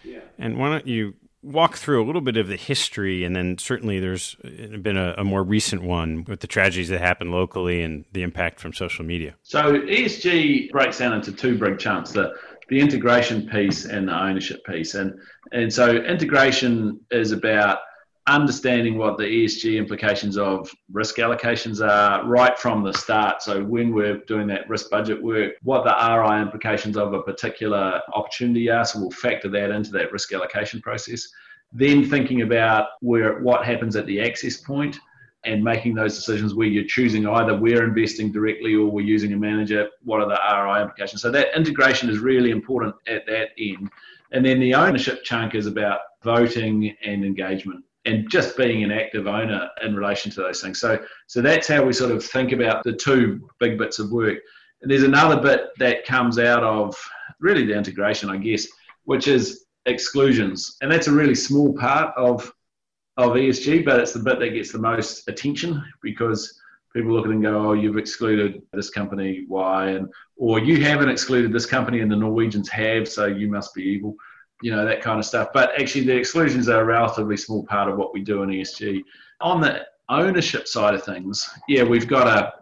Yeah. And why don't you walk through a little bit of the history, and then certainly there's uh, been a, a, more recent one with the tragedies that happened locally and the impact from social media. So ESG breaks down into two big chunks: the the integration piece and the ownership piece. And and so integration is about understanding what the ESG implications of risk allocations are right from the start. So when we're doing that risk budget work, what the RI implications of a particular opportunity are. So we'll factor that into that risk allocation process. Then thinking about where what happens at the access point and making those decisions where you're choosing either we're investing directly or we're using a manager, what are the RI implications? So that integration is really important at that end. And then the ownership chunk is about voting and engagement and just being an active owner in relation to those things. So, so that's how we sort of think about the two big bits of work. And there's another bit that comes out of really the integration, I guess, which is exclusions, and that's a really small part of of ESG, but it's the bit that gets the most attention because people look at it and go, "Oh, you've excluded this company, why?" and or you haven't excluded this company, and the Norwegians have, so you must be evil you know, that kind of stuff. But actually, the exclusions are a relatively small part of what we do in ESG. On the ownership side of things, yeah, we've got a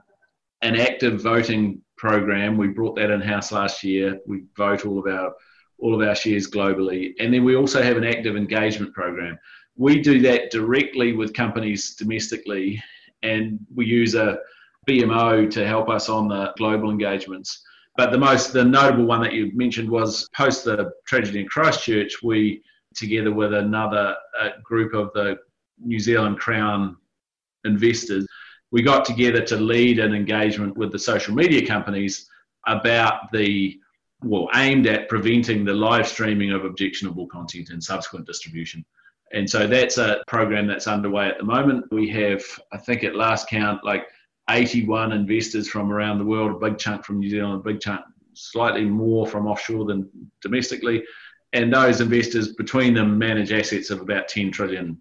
an active voting program. We brought that in house last year. We vote all of our all of our shares globally, and then we also have an active engagement program. We do that directly with companies domestically, and we use a BMO to help us on the global engagements. But the most, the notable one that you mentioned was post the tragedy in Christchurch, we, together with another group of the New Zealand Crown investors, we got together to lead an engagement with the social media companies about the well, aimed at preventing the live streaming of objectionable content and subsequent distribution. And so that's a program that's underway at the moment. We have, I think at last count, like 81 investors from around the world, a big chunk from New Zealand, a big chunk, slightly more from offshore than domestically. And those investors between them manage assets of about $10 trillion.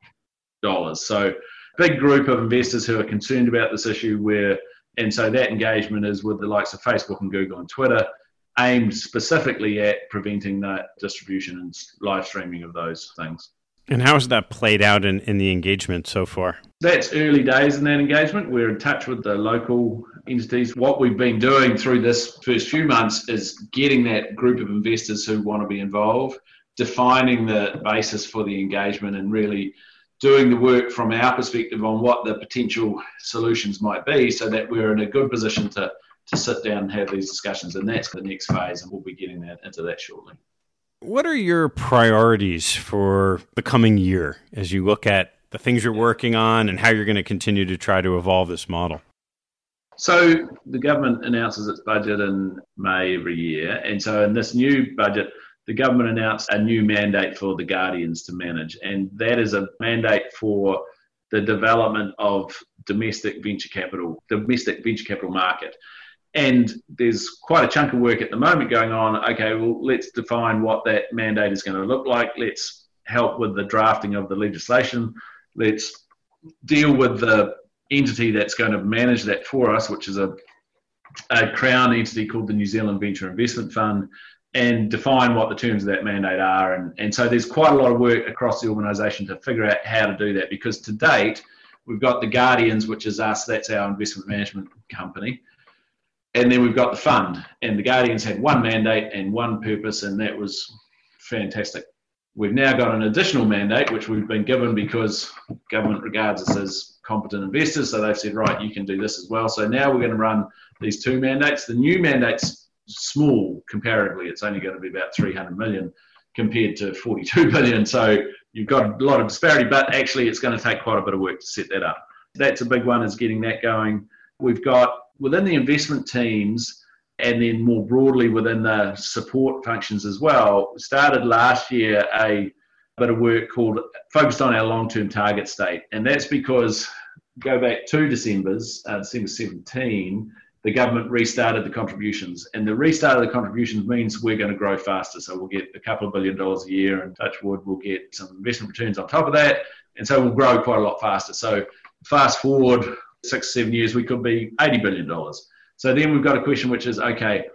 So, big group of investors who are concerned about this issue where and so that engagement is with the likes of Facebook and Google and Twitter, aimed specifically at preventing that distribution and live streaming of those things. And how has that played out in, in the engagement so far? That's early days in that engagement. We're in touch with the local entities. What we've been doing through this first few months is getting that group of investors who want to be involved, defining the basis for the engagement, and really doing the work from our perspective on what the potential solutions might be so that we're in a good position to, to sit down and have these discussions. And that's the next phase, and we'll be getting that, into that shortly. What are your priorities for the coming year as you look at the things you're working on and how you're going to continue to try to evolve this model? So, the government announces its budget in May every year. And so, in this new budget, the government announced a new mandate for the Guardians to manage, and that is a mandate for the development of domestic venture capital, domestic venture capital market. And there's quite a chunk of work at the moment going on. Okay, well, let's define what that mandate is going to look like. Let's help with the drafting of the legislation. Let's deal with the entity that's going to manage that for us, which is a, a crown entity called the New Zealand Venture Investment Fund and define what the terms of that mandate are. And, and so there's quite a lot of work across the organisation to figure out how to do that because to date, we've got the Guardians, which is us, that's our investment management company. And then we've got the fund. And the Guardians had one mandate and one purpose, and that was fantastic. We've now got an additional mandate, which we've been given because government regards us as competent investors. So they've said, right, you can do this as well. So now we're going to run these two mandates. The new mandates small comparatively. It's only going to be about 300 million compared to 42 billion. So you've got a lot of disparity, but actually it's going to take quite a bit of work to set that up. That's a big one is getting that going. We've got within the investment teams and then more broadly within the support functions as well, started last year a bit of work called focused on our long-term target state. And that's because go back two December's, uh, December 17, the government restarted the contributions. And the restart of the contributions means we're going to grow faster. So we'll get a couple of billion dollars a year, and touch wood, we'll get some investment returns on top of that. And so we'll grow quite a lot faster. So fast forward six, seven years, we could be $80 billion. So then we've got a question which is okay,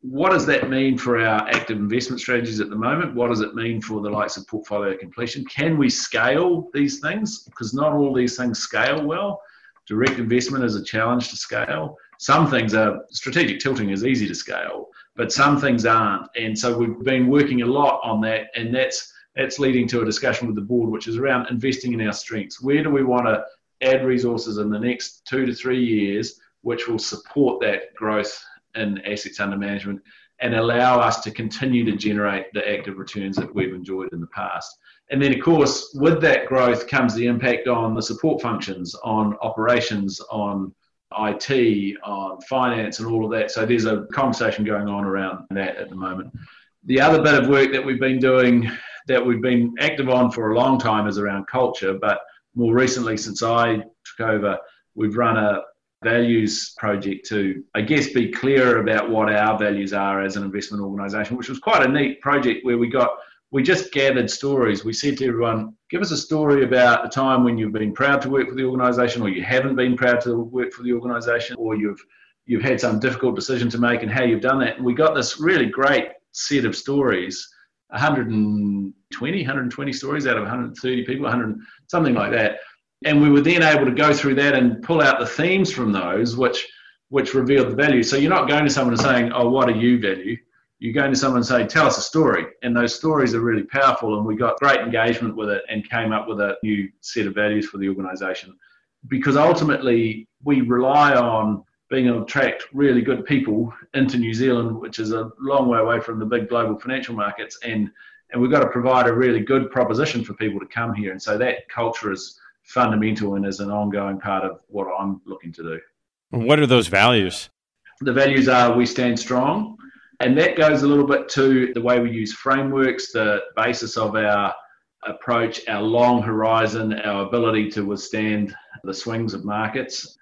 what does that mean for our active investment strategies at the moment? What does it mean for the likes of portfolio completion? Can we scale these things? Because not all these things scale well. Direct investment is a challenge to scale some things are strategic tilting is easy to scale, but some things aren't. And so we've been working a lot on that, and that's that's leading to a discussion with the board, which is around investing in our strengths. Where do we want to add resources in the next two to three years, which will support that growth in assets under management and allow us to continue to generate the active returns that we've enjoyed in the past. And then, of course, with that growth comes the impact on the support functions, on operations, on IT, on finance, and all of that. So there's a conversation going on around that at the moment. The other bit of work that we've been doing, that we've been active on for a long time, is around culture. But more recently, since I took over, we've run a values project to, I guess, be clearer about what our values are as an investment organisation, which was quite a neat project where we got we just gathered stories. We said to everyone, give us a story about a time when you've been proud to work for the organisation, or you haven't been proud to work for the organisation, or you've you've had some difficult decision to make and how you've done that. And we got this really great set of stories 120 120 stories out of 130 people 100 something like that and we were then able to go through that and pull out the themes from those which which revealed the value so you're not going to someone and saying oh what do you value you go to someone and say, tell us a story. And those stories are really powerful. And we got great engagement with it and came up with a new set of values for the organization. Because ultimately, we rely on being able to attract really good people into New Zealand, which is a long way away from the big global financial markets. And, and we've got to provide a really good proposition for people to come here. And so that culture is fundamental and is an ongoing part of what I'm looking to do. What are those values? The values are we stand strong, And that goes a little bit to the way we use frameworks, the basis of our approach, our long horizon, our ability to withstand the swings of markets.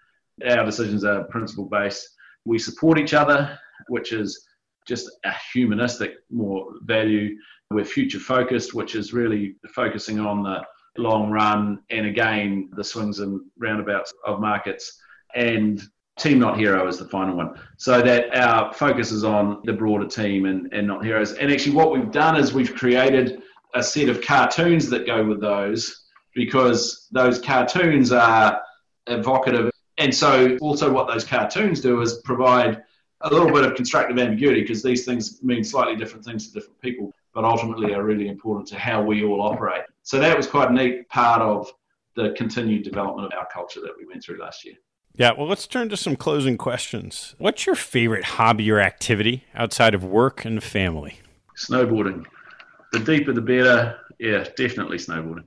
Our decisions are principle based. We support each other, which is just a humanistic more value. We're future focused, which is really focusing on the long run and again the swings and roundabouts of markets. And team not hero is the final one. So that our focus is on the broader team and, and not heroes. And actually what we've done is we've created a set of cartoons that go with those because those cartoons are evocative. And so also what those cartoons do is provide a little bit of constructive ambiguity because these things mean slightly different things to different people, but ultimately are really important to how we all operate. So that was quite a neat part of the continued development of our culture that we went through last year. Yeah, well, let's turn to some closing questions. What's your favorite hobby or activity outside of work and family? Snowboarding. The deeper the better. Yeah, definitely snowboarding.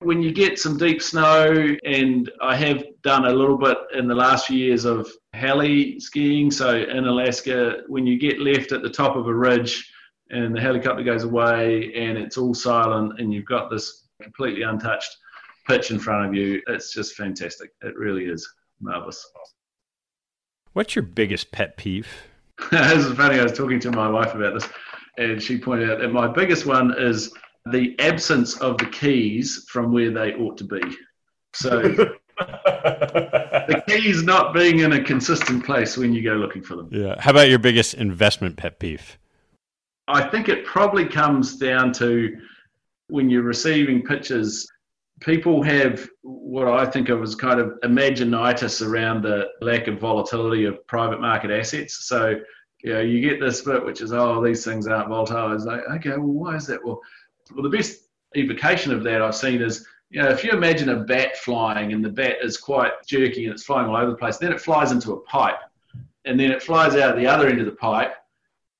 When you get some deep snow, and I have done a little bit in the last few years of heli skiing. So in Alaska, when you get left at the top of a ridge and the helicopter goes away and it's all silent and you've got this completely untouched pitch in front of you, it's just fantastic. It really is marvelous. What's your biggest pet peeve? this is funny. I was talking to my wife about this, and she pointed out that my biggest one is the absence of the keys from where they ought to be. So the keys not being in a consistent place when you go looking for them. Yeah. How about your biggest investment pet peeve? I think it probably comes down to when you're receiving pitches, people have what I think of as kind of imaginitis around the lack of volatility of private market assets. So, you know, you get this bit which is, oh, these things aren't volatile. It's like, okay, well, why is that? Well, well, the best evocation of that I've seen is, you know, if you imagine a bat flying and the bat is quite jerky and it's flying all over the place, then it flies into a pipe and then it flies out the other end of the pipe.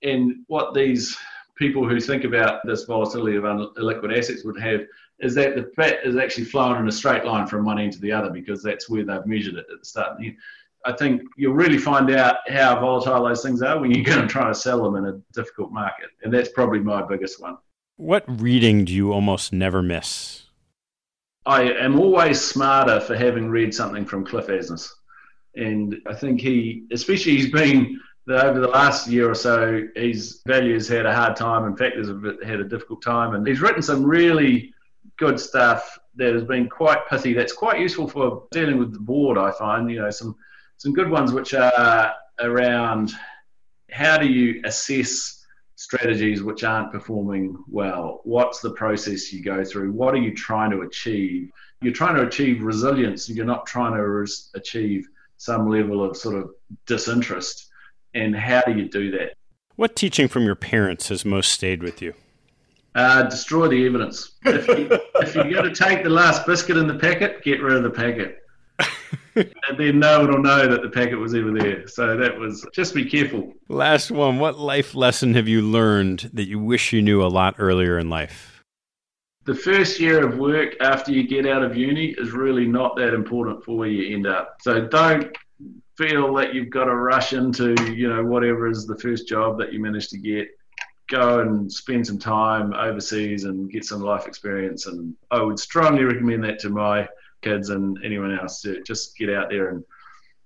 And what these people who think about this volatility of liquid assets would have is that the bat is actually flowing in a straight line from one end to the other because that's where they've measured it at the start. I think you'll really find out how volatile those things are when you're going to try to sell them in a difficult market. And that's probably my biggest one. What reading do you almost never miss? I am always smarter for having read something from Cliff Asness. And I think he, especially he's been over the last year or so, his values had a hard time. In fact, has had a difficult time. And he's written some really good stuff that has been quite pithy. That's quite useful for dealing with the board. I find you know some some good ones which are around how do you assess strategies which aren't performing well. What's the process you go through? What are you trying to achieve? You're trying to achieve resilience. You're not trying to res- achieve some level of sort of disinterest. And how do you do that? What teaching from your parents has most stayed with you? Uh, destroy the evidence. If, you, if you're going to take the last biscuit in the packet, get rid of the packet. and then no one will know that the packet was ever there. So that was just be careful. Last one. What life lesson have you learned that you wish you knew a lot earlier in life? The first year of work after you get out of uni is really not that important for where you end up. So don't feel that you've got to rush into, you know, whatever is the first job that you manage to get go and spend some time overseas and get some life experience. And I would strongly recommend that to my kids and anyone else to just get out there and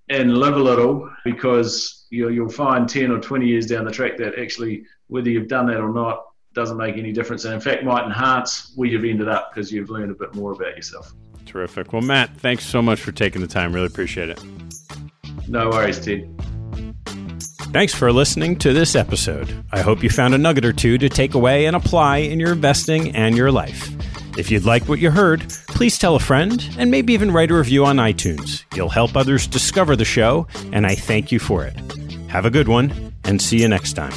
and live a little because you'll, you'll find 10 or 20 years down the track that actually whether you've done that or not doesn't make any difference. And in fact might enhance where you've ended up because you've learned a bit more about yourself. Terrific. Well matt thanks so much for taking the time. Really appreciate it. No worries ted. Thanks for listening to this episode. I hope you found a nugget or two to take away and apply in your investing and your life. If you'd like what you heard, please tell a friend and maybe even write a review on iTunes. You'll help others discover the show, and I thank you for it. Have a good one, and see you next time.